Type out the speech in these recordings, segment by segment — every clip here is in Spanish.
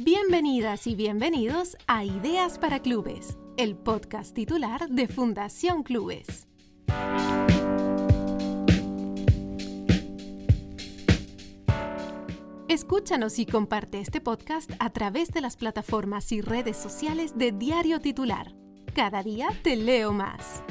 Bienvenidas y bienvenidos a Ideas para Clubes, el podcast titular de Fundación Clubes. Escúchanos y comparte este podcast a través de las plataformas y redes sociales de Diario Titular. Cada día te leo más.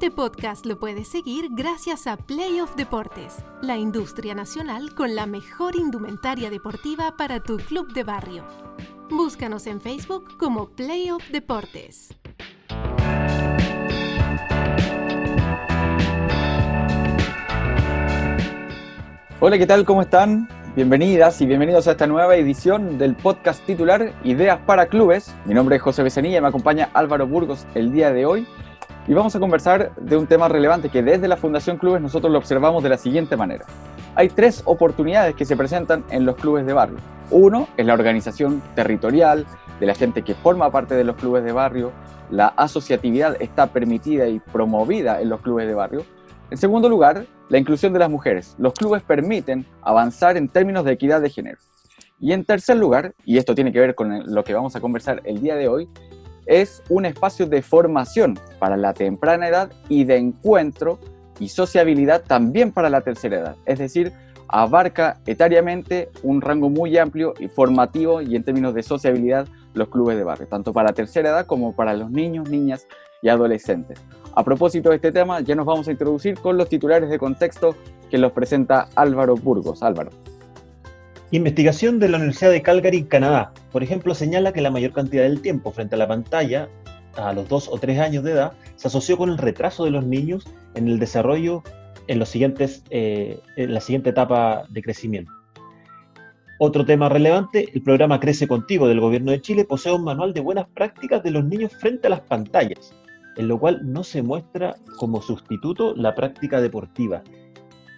Este podcast lo puedes seguir gracias a Playoff Deportes, la industria nacional con la mejor indumentaria deportiva para tu club de barrio. Búscanos en Facebook como Playoff Deportes. Hola, ¿qué tal? ¿Cómo están? Bienvenidas y bienvenidos a esta nueva edición del podcast titular Ideas para Clubes. Mi nombre es José Becenilla y me acompaña Álvaro Burgos el día de hoy y vamos a conversar de un tema relevante que desde la Fundación Clubes nosotros lo observamos de la siguiente manera. Hay tres oportunidades que se presentan en los clubes de barrio. Uno es la organización territorial de la gente que forma parte de los clubes de barrio. La asociatividad está permitida y promovida en los clubes de barrio. En segundo lugar, la inclusión de las mujeres. Los clubes permiten avanzar en términos de equidad de género. Y en tercer lugar, y esto tiene que ver con lo que vamos a conversar el día de hoy, es un espacio de formación para la temprana edad y de encuentro y sociabilidad también para la tercera edad. Es decir, abarca etariamente un rango muy amplio y formativo y en términos de sociabilidad los clubes de barrio, tanto para la tercera edad como para los niños, niñas y adolescentes. A propósito de este tema, ya nos vamos a introducir con los titulares de contexto que los presenta Álvaro Burgos. Álvaro. Investigación de la Universidad de Calgary, Canadá, por ejemplo, señala que la mayor cantidad del tiempo frente a la pantalla a los 2 o 3 años de edad se asoció con el retraso de los niños en el desarrollo en, eh, en la siguiente etapa de crecimiento. Otro tema relevante, el programa Crece Contigo del Gobierno de Chile posee un manual de buenas prácticas de los niños frente a las pantallas, en lo cual no se muestra como sustituto la práctica deportiva,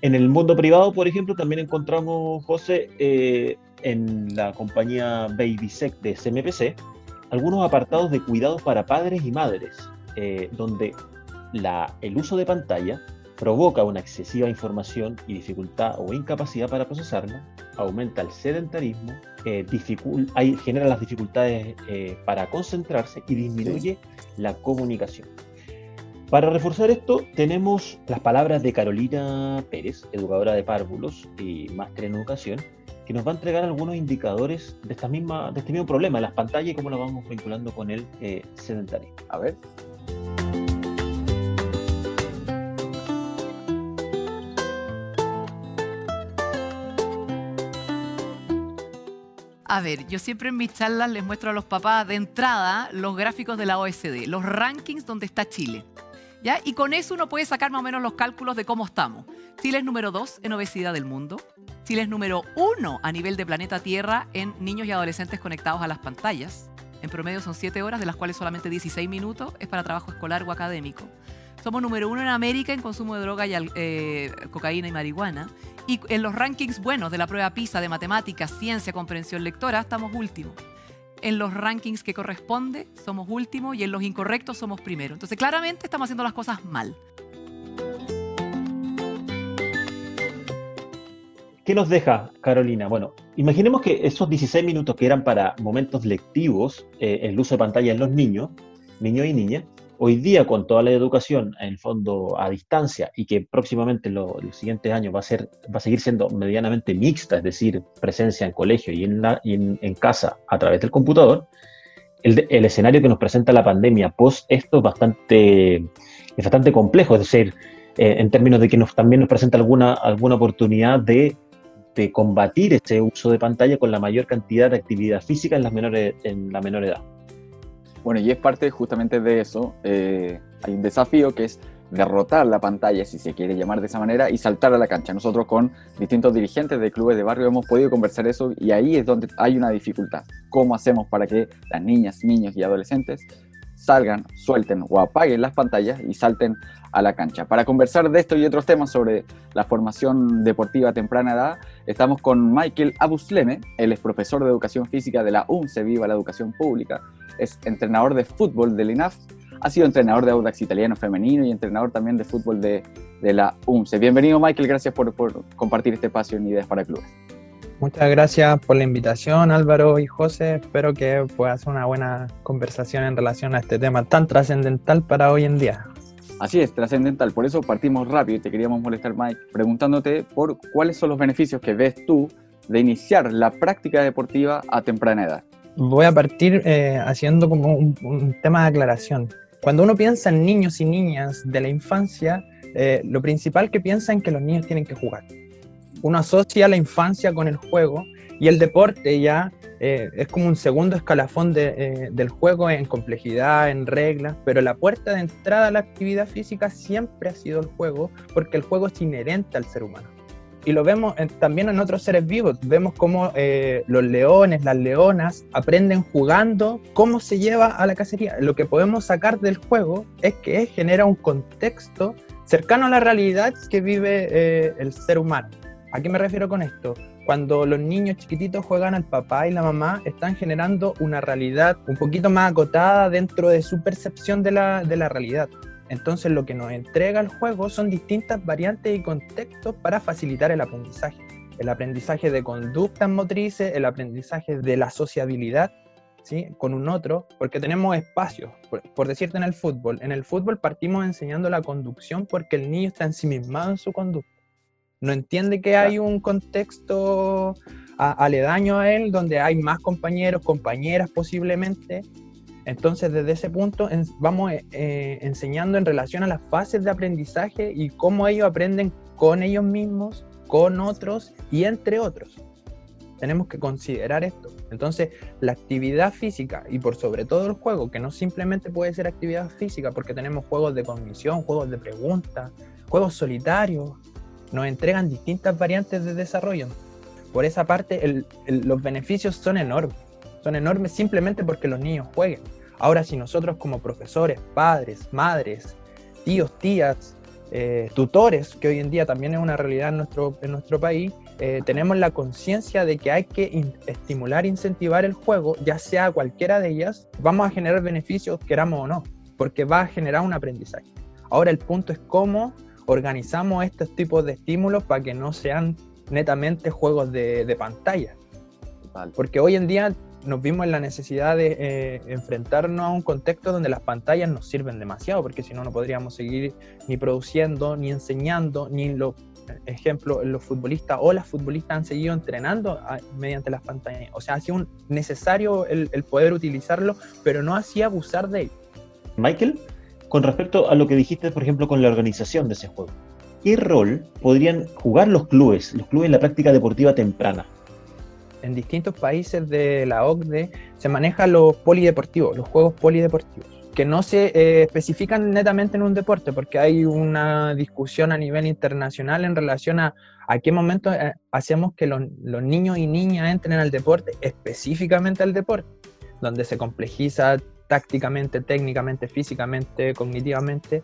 en el mundo privado, por ejemplo, también encontramos, José, eh, en la compañía BabySec de CMPC, algunos apartados de cuidados para padres y madres, eh, donde la, el uso de pantalla provoca una excesiva información y dificultad o incapacidad para procesarla, aumenta el sedentarismo, eh, genera las dificultades para concentrarse y disminuye la comunicación. Para reforzar esto, tenemos las palabras de Carolina Pérez, educadora de párvulos y máster en educación, que nos va a entregar algunos indicadores de, esta misma, de este mismo problema, las pantallas y cómo lo vamos vinculando con el eh, sedentarismo. A ver. A ver, yo siempre en mis charlas les muestro a los papás de entrada los gráficos de la OSD, los rankings donde está Chile. Y con eso uno puede sacar más o menos los cálculos de cómo estamos. Chile es número 2 en obesidad del mundo. Chile es número 1 a nivel de planeta Tierra en niños y adolescentes conectados a las pantallas. En promedio son 7 horas, de las cuales solamente 16 minutos es para trabajo escolar o académico. Somos número 1 en América en consumo de droga y eh, cocaína y marihuana. Y en los rankings buenos de la prueba PISA de matemáticas, ciencia, comprensión lectora, estamos últimos en los rankings que corresponde somos últimos y en los incorrectos somos primero. Entonces, claramente estamos haciendo las cosas mal. ¿Qué nos deja, Carolina? Bueno, imaginemos que esos 16 minutos que eran para momentos lectivos, eh, el uso de pantalla en los niños, niños y niñas, Hoy día, con toda la educación en fondo a distancia y que próximamente en los siguientes años va a, ser, va a seguir siendo medianamente mixta, es decir, presencia en colegio y en, casa a través del computador, el, escenario que nos presenta la pandemia post esto es bastante, es bastante complejo, es decir, eh, en términos de que también nos presenta alguna, alguna oportunidad de, de combatir ese uso de pantalla con la mayor cantidad de actividad física en, las menores, en la menor edad. Bueno, y es parte justamente de eso. Eh, hay un desafío que es derrotar la pantalla, si se quiere llamar de esa manera, y saltar a la cancha. Nosotros con distintos dirigentes de clubes de barrio hemos podido conversar eso y ahí es donde hay una dificultad. ¿Cómo hacemos para que las niñas, niños y adolescentes salgan, suelten o apaguen las pantallas y salten a la cancha? Para conversar de esto y otros temas sobre la formación deportiva temprana edad, estamos con Michael Abusleme, él es profesor de educación física de la UNCE Viva la Educación Pública es entrenador de fútbol del INAF, ha sido entrenador de Audax italiano femenino y entrenador también de fútbol de de la UMCE. Bienvenido Michael, gracias por, compartir este espacio en Ideas para Clubes. Muchas gracias por la invitación Álvaro y José. Espero que pueda ser una buena conversación en relación a este tema tan trascendental para hoy en día. Así es, trascendental. Por eso partimos rápido y te queríamos molestar, Mike, preguntándote por cuáles son los beneficios que ves tú de iniciar la práctica deportiva a temprana edad. Voy a partir eh, haciendo como un, tema de aclaración. Cuando uno piensa en niños y niñas de la infancia, eh, lo principal que piensa es que los niños tienen que jugar. Uno asocia la infancia con el juego y el deporte ya eh, es como un segundo escalafón del juego en complejidad, en reglas, pero la puerta de entrada a la actividad física siempre ha sido el juego porque el juego es inherente al ser humano y lo vemos también en otros seres vivos. Vemos cómo eh, los leones, las leonas aprenden jugando cómo se lleva a la cacería. Lo que podemos sacar del juego es que genera un contexto cercano a la realidad que vive eh, el ser humano. ¿A qué me refiero con esto? Cuando los niños chiquititos juegan al papá y la mamá, están generando una realidad un poquito más acotada dentro de su percepción de la, de la realidad. Entonces lo que nos entrega el juego son distintas variantes y contextos para facilitar el aprendizaje. El aprendizaje de conductas motrices, el aprendizaje de la sociabilidad ¿sí? con un otro, porque tenemos espacios. Por, decirte en el fútbol, en el fútbol partimos enseñando la conducción porque el niño está ensimismado en su conducta. No entiende que hay un contexto aledaño a él donde hay más compañeros, compañeras posiblemente, entonces, desde ese punto vamos eh, eh, enseñando en relación a las fases de aprendizaje y cómo ellos aprenden con ellos mismos, con otros y entre otros. Tenemos que considerar esto. Entonces, la actividad física y por sobre todo el juego, que no simplemente puede ser actividad física, porque tenemos juegos de cognición, juegos de preguntas, juegos solitarios, nos entregan distintas variantes de desarrollo. Por esa parte, los beneficios son enormes son enormes simplemente porque los niños jueguen. Ahora, si nosotros como profesores, padres, madres, tíos, tías, eh, tutores, que hoy en día también es una realidad en nuestro, en nuestro país, eh, tenemos la conciencia de que hay que estimular incentivar el juego, ya sea cualquiera de ellas, vamos a generar beneficios, queramos o no, porque va a generar un aprendizaje. Ahora el punto es cómo organizamos estos tipos de estímulos para que no sean netamente juegos de, de pantalla. Porque hoy en día nos vimos en la necesidad de eh, enfrentarnos a un contexto donde las pantallas nos sirven demasiado, porque si no, no podríamos seguir ni produciendo, ni enseñando, ni lo ejemplo, los futbolistas o las futbolistas han seguido entrenando ah, mediante las pantallas. O sea, ha sido necesario el, poder utilizarlo, pero no así abusar de él. Michael, con respecto a lo que dijiste, por ejemplo, con la organización de ese juego, ¿qué rol podrían jugar los clubes, los clubes en la práctica deportiva temprana? en distintos países de la OCDE se manejan los polideportivos, los juegos polideportivos, que no se eh, especifican netamente en un deporte, porque hay una discusión a nivel internacional en relación a a qué momento eh, hacemos que los, los niños y niñas entren al deporte, específicamente al deporte, donde se complejiza tácticamente, técnicamente, físicamente, cognitivamente.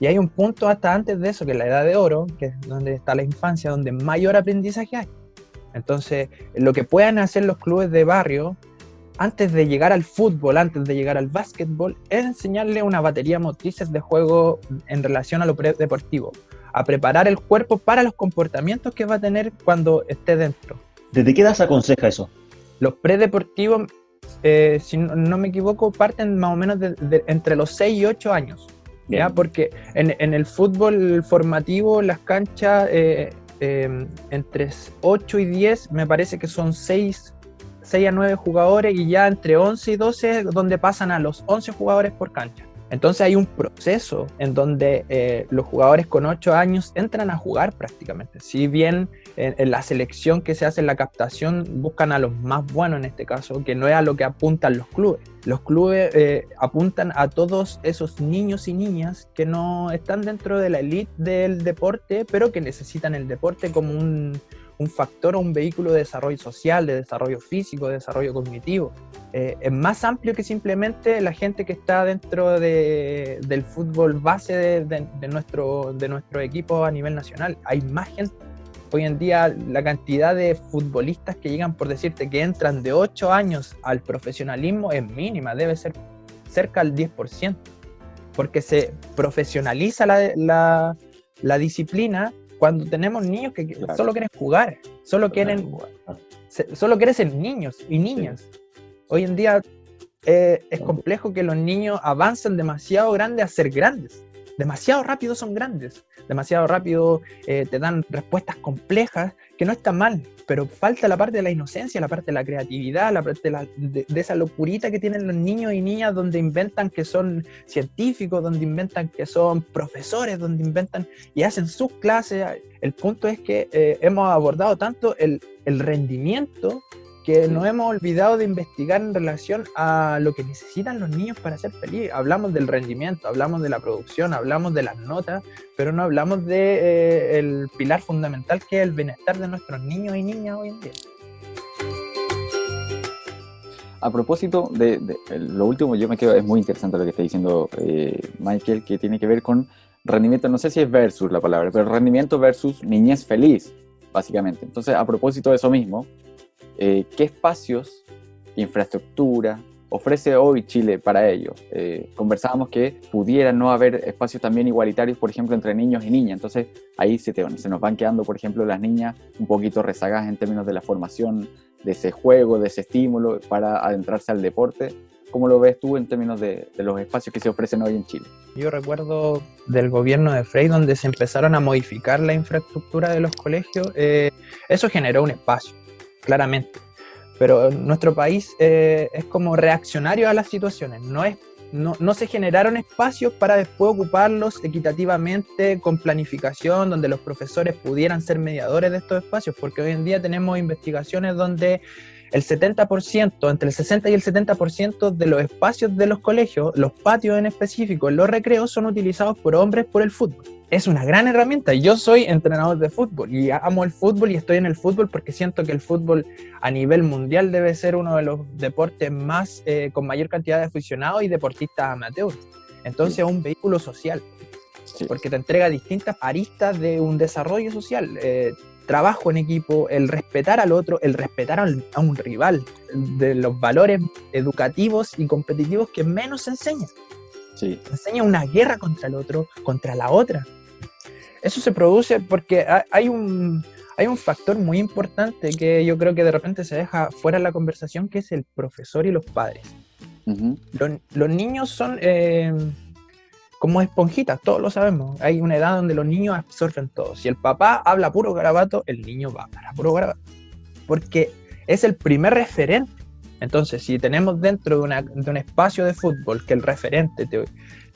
Y hay un punto hasta antes de eso, que es la edad de oro, que es donde está la infancia, donde mayor aprendizaje hay. Entonces, lo que puedan hacer los clubes de barrio antes de llegar al fútbol, antes de llegar al básquetbol, es enseñarle una batería motrices de juego en relación a lo deportivo, a preparar el cuerpo para los comportamientos que va a tener cuando esté dentro. ¿Desde qué edad se aconseja eso? Los predeportivos, eh, si no, me equivoco, parten más o menos de, entre los 6 y 8 años. ¿ya? Porque en, el fútbol formativo las canchas eh, Em, entre 8 y 10 me parece que son 6, 6 a 9 jugadores y ya entre 11 y 12 donde pasan a los 11 jugadores por cancha. Entonces hay un proceso en donde eh, los jugadores con 8 años entran a jugar prácticamente. Si bien en, la selección que se hace en la captación buscan a los más buenos en este caso, que no es a lo que apuntan los clubes. Los clubes eh, apuntan a todos esos niños y niñas que no están dentro de la elite del deporte, pero que necesitan el deporte como un, un factor o un vehículo de desarrollo social, de desarrollo físico, de desarrollo cognitivo. Eh, es más amplio que simplemente la gente que está dentro de, del fútbol base de, nuestro, de nuestro equipo a nivel nacional. Hay más gente. Hoy en día la cantidad de futbolistas que llegan, por decirte, que entran de 8 años al profesionalismo es mínima, debe ser cerca del 10%, porque se profesionaliza la la disciplina cuando tenemos niños que Claro. solo quieren jugar, solo quieren, solo quieren ser niños y niñas. Hoy en día eh, es complejo que los niños avancen demasiado grandes a ser grandes. Demasiado rápido son grandes, demasiado rápido eh, te dan respuestas complejas, que no está mal, pero falta la parte de la inocencia, la parte de la creatividad, la parte de, la- esa locurita que tienen los niños y niñas donde inventan que son científicos, donde inventan que son profesores, donde inventan y hacen sus clases. El punto es que eh, hemos abordado tanto el rendimiento que nos hemos olvidado de investigar en relación a lo que necesitan los niños para ser felices. Hablamos del rendimiento, hablamos de la producción, hablamos de las notas, pero no hablamos del pilar fundamental que es el bienestar de nuestros niños y niñas hoy en día. A propósito de, de- lo último, yo me quedo, es muy interesante lo que está diciendo eh, Michael, que tiene que ver con rendimiento, no sé si es versus la palabra, pero rendimiento versus niñez feliz, básicamente. Entonces, a propósito de eso mismo, eh, ¿qué espacios, infraestructura ofrece hoy Chile para ello? Eh, conversábamos que pudiera no haber espacios también igualitarios, por ejemplo, entre niños y niñas. Entonces, ahí se, te- se nos van quedando, por ejemplo, las niñas un poquito rezagadas en términos de la formación de ese juego, de ese estímulo para adentrarse al deporte. ¿Cómo lo ves tú en términos de, de los espacios que se ofrecen hoy en Chile? Yo recuerdo del gobierno de Frey donde se empezaron a modificar la infraestructura de los colegios. eh, eso generó un espacio, claramente. Pero nuestro país eh, es como reaccionario a las situaciones. No, es, no, no se generaron espacios para después ocuparlos equitativamente con planificación, donde los profesores pudieran ser mediadores de estos espacios, porque hoy en día tenemos investigaciones donde el 70%, entre el 60 y el 70% de los espacios de los colegios, los patios en específico, los recreos, son utilizados por hombres por el fútbol. Es una gran herramienta. Yo soy entrenador de fútbol y amo el fútbol y estoy en el fútbol porque siento que el fútbol a nivel mundial debe ser uno de los deportes más eh, con mayor cantidad de aficionados y deportistas amateurs. Entonces es un vehículo social porque te entrega distintas aristas de un desarrollo social. eh, trabajo en equipo, el respetar al otro, el respetar al- a un rival, de los valores educativos y competitivos que menos se enseñan. Sí, Se enseña una guerra contra el otro, contra la otra. Eso se produce porque ha- hay un, hay un factor muy importante que yo creo que de repente se deja fuera de la conversación, que es el profesor y los padres. Los niños son eh, como esponjitas, todos lo sabemos. Hay una edad donde los niños absorben todo. Si el papá habla puro garabato, el niño va a hablar puro garabato. Porque es el primer referente. Entonces, si tenemos dentro de, una- de un espacio de fútbol que el referente te,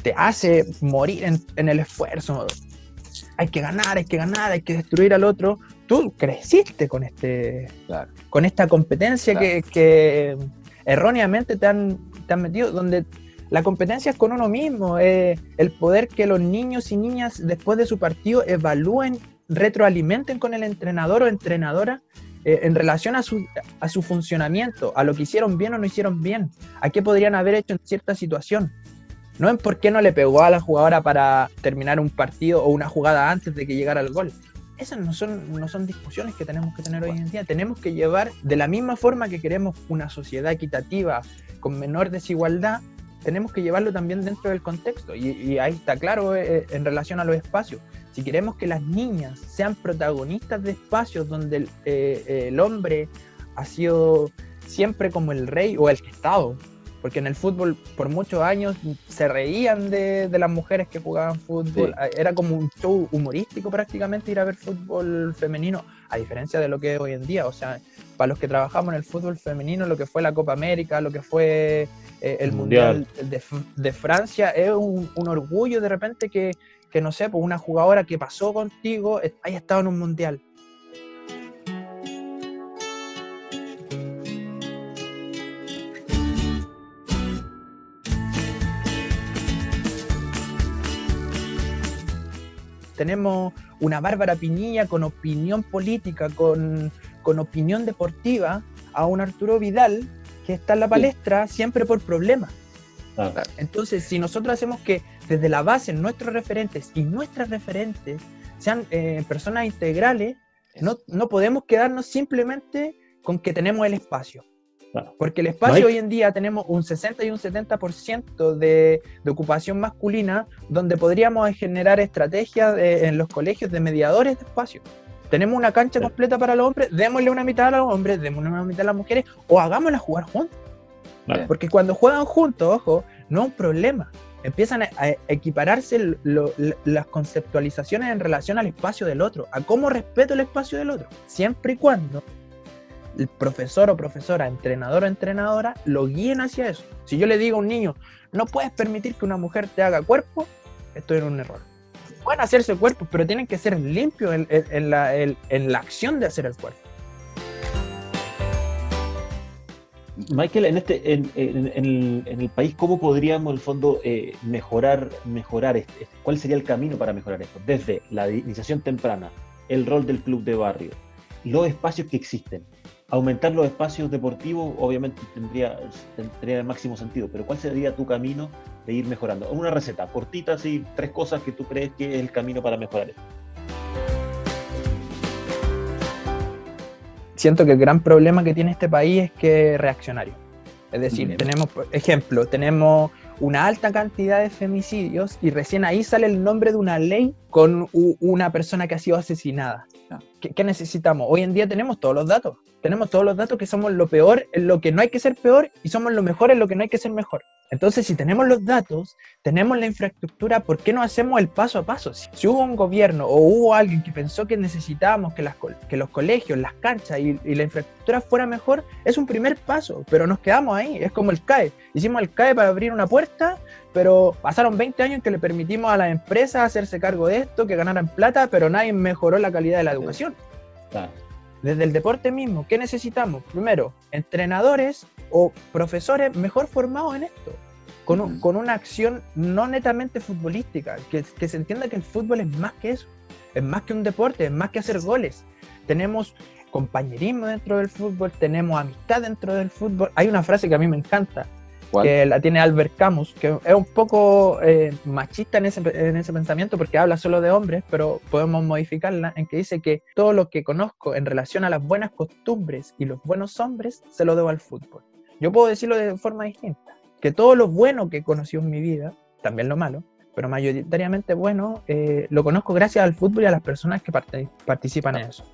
te hace morir en, en el esfuerzo, hay que ganar, hay que ganar, hay que destruir al otro, tú creciste con, este, Claro. con esta competencia Claro. que, que erróneamente te han, te han metido, donde la competencia es con uno mismo, eh, el poder que los niños y niñas después de su partido evalúen, retroalimenten con el entrenador o entrenadora eh, en relación a su, a su funcionamiento, a lo que hicieron bien o no hicieron bien, a qué podrían haber hecho en cierta situación. No en por qué no le pegó a la jugadora para terminar un partido o una jugada antes de que llegara el gol. Esas no son, no son discusiones que tenemos que tener hoy en día. Tenemos que llevar, de la misma forma que queremos una sociedad equitativa, con menor desigualdad, tenemos que llevarlo también dentro del contexto. Y, y ahí está claro eh, en relación a los espacios. Si queremos que las niñas sean protagonistas de espacios donde el, eh, el hombre ha sido siempre como el rey o el que estado, porque en el fútbol por muchos años se reían de, de las mujeres que jugaban fútbol, Sí. era como un show humorístico prácticamente ir a ver fútbol femenino, a diferencia de lo que es hoy en día, o sea, para los que trabajamos en el fútbol femenino, lo que fue la Copa América, lo que fue eh, el Mundial. Mundial, de, de Francia, es un, un orgullo de repente que, que, no sé, pues una jugadora que pasó contigo haya estado en un Mundial. Tenemos una Bárbara Piñilla con opinión política, con, con opinión deportiva, a un Arturo Vidal que está en la palestra siempre por problemas. Ah, Entonces, si nosotros hacemos que desde la base nuestros referentes y nuestras referentes sean eh, personas integrales, no, no podemos quedarnos simplemente con que tenemos el espacio. Porque el espacio hoy en día tenemos un 60 y un 70% de, de ocupación masculina, donde podríamos generar estrategias en los colegios de mediadores de espacio. Tenemos una cancha completa para los hombres, démosle una mitad a los hombres, démosle una mitad a las mujeres, o hagámosla jugar juntos. Porque cuando juegan juntos, ojo, no es un problema. Empiezan a, equipararse las conceptualizaciones en relación al espacio del otro, a cómo respeto el espacio del otro, siempre y cuando el profesor o profesora, entrenador o entrenadora, lo guíen hacia eso. Si yo le digo a un niño, no puedes permitir que una mujer te haga cuerpo, estoy en un error. Pueden hacerse cuerpos, pero tienen que ser limpios en, la, acción de hacer el cuerpo. Michael, en este, en, el, país, ¿cómo podríamos, en el fondo, eh, mejorar, mejorar este, este, ¿Cuál sería el camino para mejorar esto? Desde la iniciación temprana, el rol del club de barrio, los espacios que existen, aumentar los espacios deportivos obviamente tendría, tendría el máximo sentido, pero ¿cuál sería tu camino de ir mejorando? Una receta cortita, así, tres cosas que tú crees que es el camino para mejorar esto. Siento que el gran problema que tiene este país es que es reaccionario. Es decir, tenemos, por ejemplo, tenemos una alta cantidad de femicidios y recién ahí sale el nombre de una ley con una persona que ha sido asesinada. ¿Qué, necesitamos? Hoy en día tenemos todos los datos. Tenemos todos los datos que somos lo peor en lo que no hay que ser peor y somos lo mejor en lo que no hay que ser mejor. Entonces, si tenemos los datos, tenemos la infraestructura, ¿por qué no hacemos el paso a paso? Si, hubo un gobierno o hubo alguien que pensó que necesitábamos que, las, que los colegios, las canchas y, la infraestructura fuera mejor, es un primer paso, pero nos quedamos ahí. Es como el CAE. Hicimos el CAE para abrir una puerta, pero pasaron 20 años que le permitimos a las empresas hacerse cargo de esto, que ganaran plata, pero nadie mejoró la calidad de la educación. Desde el deporte mismo, ¿qué necesitamos? Primero, entrenadores o profesores mejor formados en esto, con, con una acción no netamente futbolística, que, que se entienda que el fútbol es más que eso, es más que un deporte, es más que hacer goles. Tenemos compañerismo dentro del fútbol, tenemos amistad dentro del fútbol. Hay una frase que a mí me encanta, que la tiene Albert Camus, que es un poco eh, machista en ese, en ese pensamiento porque habla solo de hombres, pero podemos modificarla en que dice que todo lo que conozco en relación a las buenas costumbres y los buenos hombres se lo debo al fútbol. Yo puedo decirlo de forma distinta, que todo lo bueno que he conocido en mi vida, también lo malo, pero mayoritariamente bueno, eh, lo conozco gracias al fútbol y a las personas que participan en eso.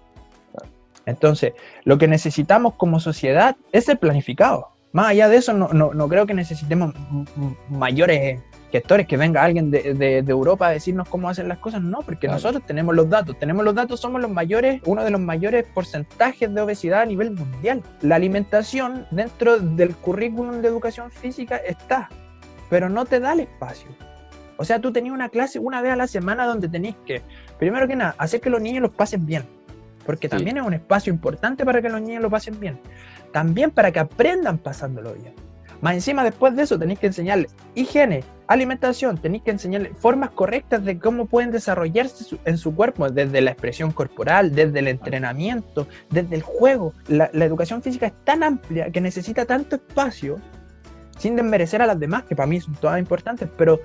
Entonces, lo que necesitamos como sociedad es el planificado más allá de eso, no, no, creo que necesitemos mayores gestores, que venga alguien de, de, Europa a decirnos cómo hacer las cosas, no, porque nosotros tenemos los datos, tenemos los datos, somos los mayores, uno de los mayores porcentajes de obesidad a nivel mundial. La alimentación dentro del currículum de educación física está, pero no te da el espacio. O sea, tú tenías una clase una vez a la semana donde tenéis que, primero que nada, hacer que los niños los pasen bien, porque también es un espacio importante para que los niños lo pasen bien también para que aprendan pasándolo bien. Más encima, después de eso, tenéis que enseñarles higiene, alimentación, tenéis que enseñarles formas correctas de cómo pueden desarrollarse en su cuerpo, desde la expresión corporal, desde el entrenamiento, desde el juego. La, educación física es tan amplia que necesita tanto espacio, sin desmerecer a las demás, que para mí son todas importantes, pero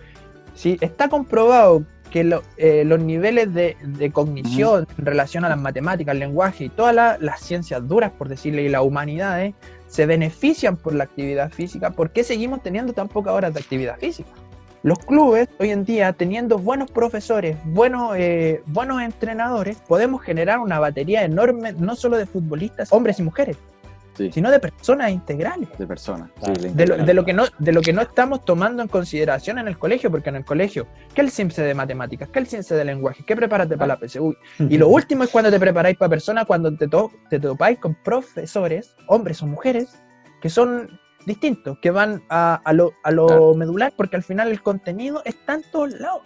si está comprobado que eh, los niveles de, cognición en relación a las matemáticas, el lenguaje y todas las ciencias duras, por decirle, y las humanidades, se benefician por la actividad física, ¿por qué seguimos teniendo tan pocas horas de actividad física? Los clubes, hoy en día, teniendo buenos profesores, buenos, eh, buenos entrenadores, podemos generar una batería enorme, no solo de futbolistas, hombres y mujeres, sino de personas integrales. De personas. de, lo, que no, de lo que no estamos tomando en consideración en el colegio, porque en el colegio, ¿qué el CIMSE de matemáticas? ¿Qué el CIMSE de lenguaje? ¿Qué prepárate para la PSU? Y lo último es cuando te preparáis para personas, cuando te, te topáis con profesores, hombres o mujeres, que son distintos, que van a, lo, a lo medular, porque al final el contenido está en todos lados.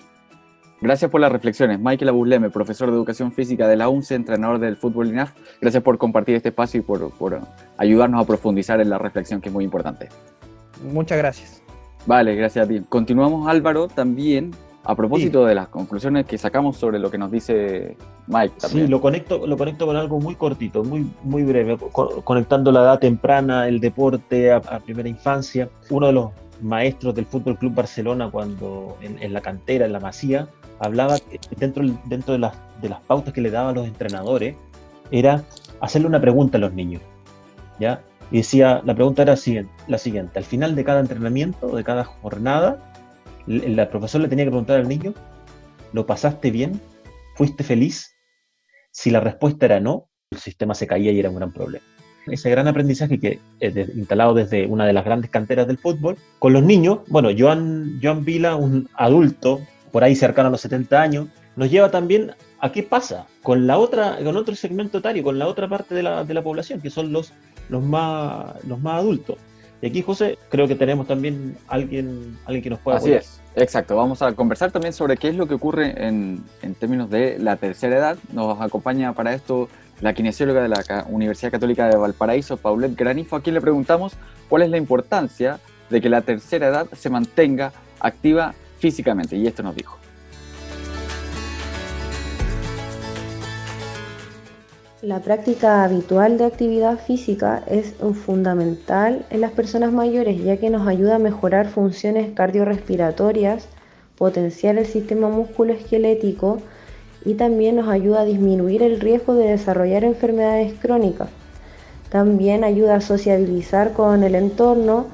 Gracias por las reflexiones. Michael Abuleme, profesor de Educación Física de la UNCE, entrenador del fútbol INAF. Gracias por compartir este espacio y por, ayudarnos a profundizar en la reflexión que es muy importante. Muchas gracias. Vale, gracias a ti. Continuamos, Álvaro, también a propósito de las conclusiones que sacamos sobre lo que nos dice Mike. Sí, lo conecto, lo conecto con algo muy cortito, muy, muy breve, conectando la edad temprana, el deporte a, primera infancia. Uno de los maestros del Fútbol Club Barcelona, cuando en la cantera, en la Masía, hablaba dentro, dentro de, las, de las pautas que le daban los entrenadores, era hacerle una pregunta a los niños. ¿ya? y decía, la pregunta era la siguiente, al final de cada entrenamiento, de cada jornada, el, profesor le tenía que preguntar al niño, ¿lo pasaste bien? ¿Fuiste feliz? Si la respuesta era no, el sistema se caía y era un gran problema. Ese gran aprendizaje que es instalado desde una de las grandes canteras del fútbol, con los niños, bueno, Joan, Joan Vila, un adulto, por ahí cercano a los 70 años, nos lleva también a qué pasa con la otra, con otro segmento etario, con la otra parte de la, de la población, que son los, los, más, los más adultos. Y aquí, José, creo que tenemos también alguien, alguien que nos pueda Así es, exacto. Vamos a conversar también sobre qué es lo que ocurre en, en términos de la tercera edad. Nos acompaña para esto la kinesióloga de la Universidad Católica de Valparaíso, Paulette Granifo, a quien le preguntamos cuál es la importancia de que la tercera edad se mantenga activa físicamente. Y esto nos dijo. La práctica habitual de actividad física es fundamental en las personas mayores ya que nos ayuda a mejorar funciones cardiorrespiratorias, potenciar el sistema musculoesquelético y también nos ayuda a disminuir el riesgo de desarrollar enfermedades crónicas. También ayuda a sociabilizar con el entorno,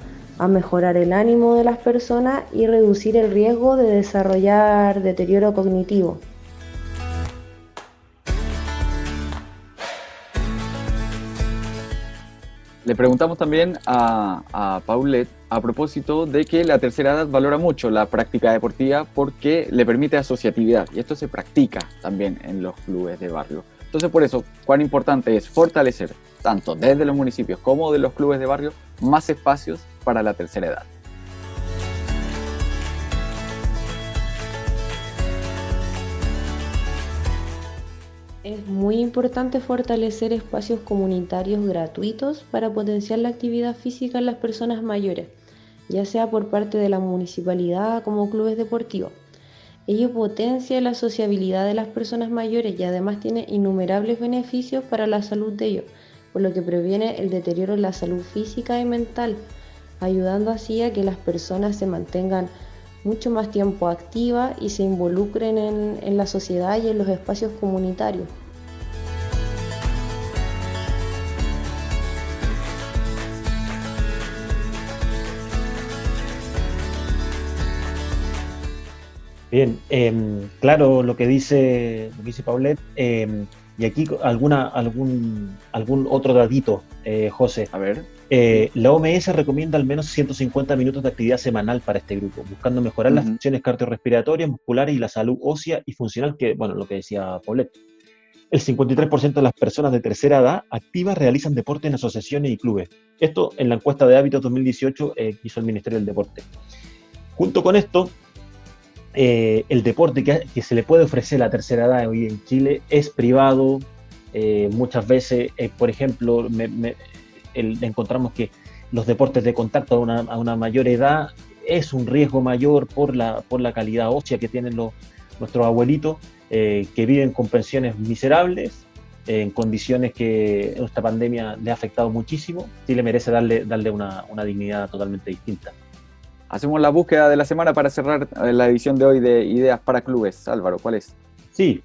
a mejorar el ánimo de las personas y reducir el riesgo de desarrollar deterioro cognitivo. Le preguntamos también a, a, Paulette a propósito de que la tercera edad valora mucho la práctica deportiva porque le permite asociatividad y esto se practica también en los clubes de barrio. Entonces por eso, cuán importante es fortalecer tanto desde los municipios como de los clubes de barrio más espacios para la tercera edad. Es muy importante fortalecer espacios comunitarios gratuitos para potenciar la actividad física en las personas mayores, ya sea por parte de la municipalidad como clubes deportivos. Ello potencia la sociabilidad de las personas mayores y además tiene innumerables beneficios para la salud de ellos, por lo que previene el deterioro en la salud física y mental, ayudando así a que las personas se mantengan mucho más tiempo activa y se involucren en, en la sociedad y en los espacios comunitarios. Bien, em, claro lo que dice, lo que dice Paulette. Em, y aquí alguna, algún, algún otro dadito, eh, José. A ver. Eh, la OMS recomienda al menos 150 minutos de actividad semanal para este grupo, buscando mejorar las funciones cardiorrespiratorias, musculares y la salud ósea y funcional, que, bueno, lo que decía Paulette. El 53% de las personas de tercera edad activas realizan deporte en asociaciones y clubes. Esto en la encuesta de hábitos 2018 eh, que hizo el Ministerio del Deporte. Junto con esto, eh, el deporte que, se le puede ofrecer a la tercera edad hoy en Chile es privado. muchas veces, por ejemplo, encontramos que los deportes de contacto a una, mayor edad es un riesgo mayor por la, calidad ósea que tienen los, nuestros abuelitos, eh, que viven con pensiones miserables, en condiciones que esta pandemia le ha afectado muchísimo. Sí le merece darle, darle una, dignidad totalmente distinta. Hacemos la búsqueda de la semana para cerrar eh, la edición de hoy de Ideas para Clubes. Álvaro, ¿cuál es? Sí,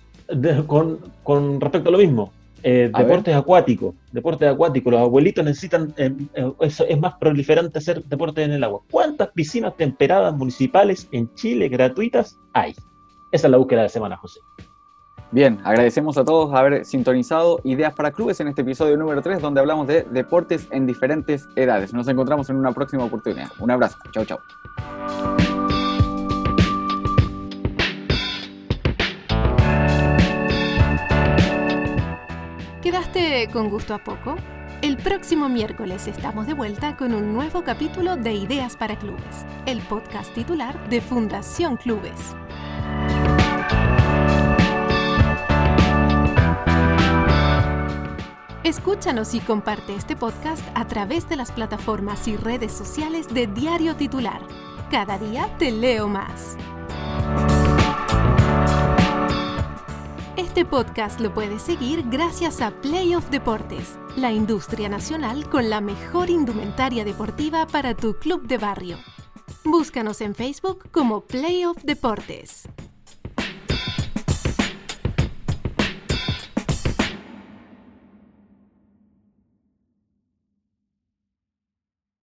con, con respecto a lo mismo, eh, deportes acuáticos, deportes acuáticos, los abuelitos necesitan, eh, eh, es, más proliferante hacer deportes en el agua. ¿Cuántas piscinas temperadas municipales en Chile gratuitas hay? Esa es la búsqueda de semana, José. Bien, agradecemos a todos haber sintonizado Ideas para Clubes en este episodio número 3, donde hablamos de deportes en diferentes edades. Nos encontramos en una próxima oportunidad. Un abrazo. Chau, chau. ¿Quedaste con gusto a poco? El próximo miércoles estamos de vuelta con un nuevo capítulo de Ideas para Clubes, el podcast titular de Fundación Clubes. Escúchanos y comparte este podcast a través de las plataformas y redes sociales de Diario Titular. Cada día te leo más. Este podcast lo puedes seguir gracias a Playoff Deportes, la industria nacional con la mejor indumentaria deportiva para tu club de barrio. Búscanos en Facebook como Playoff Deportes.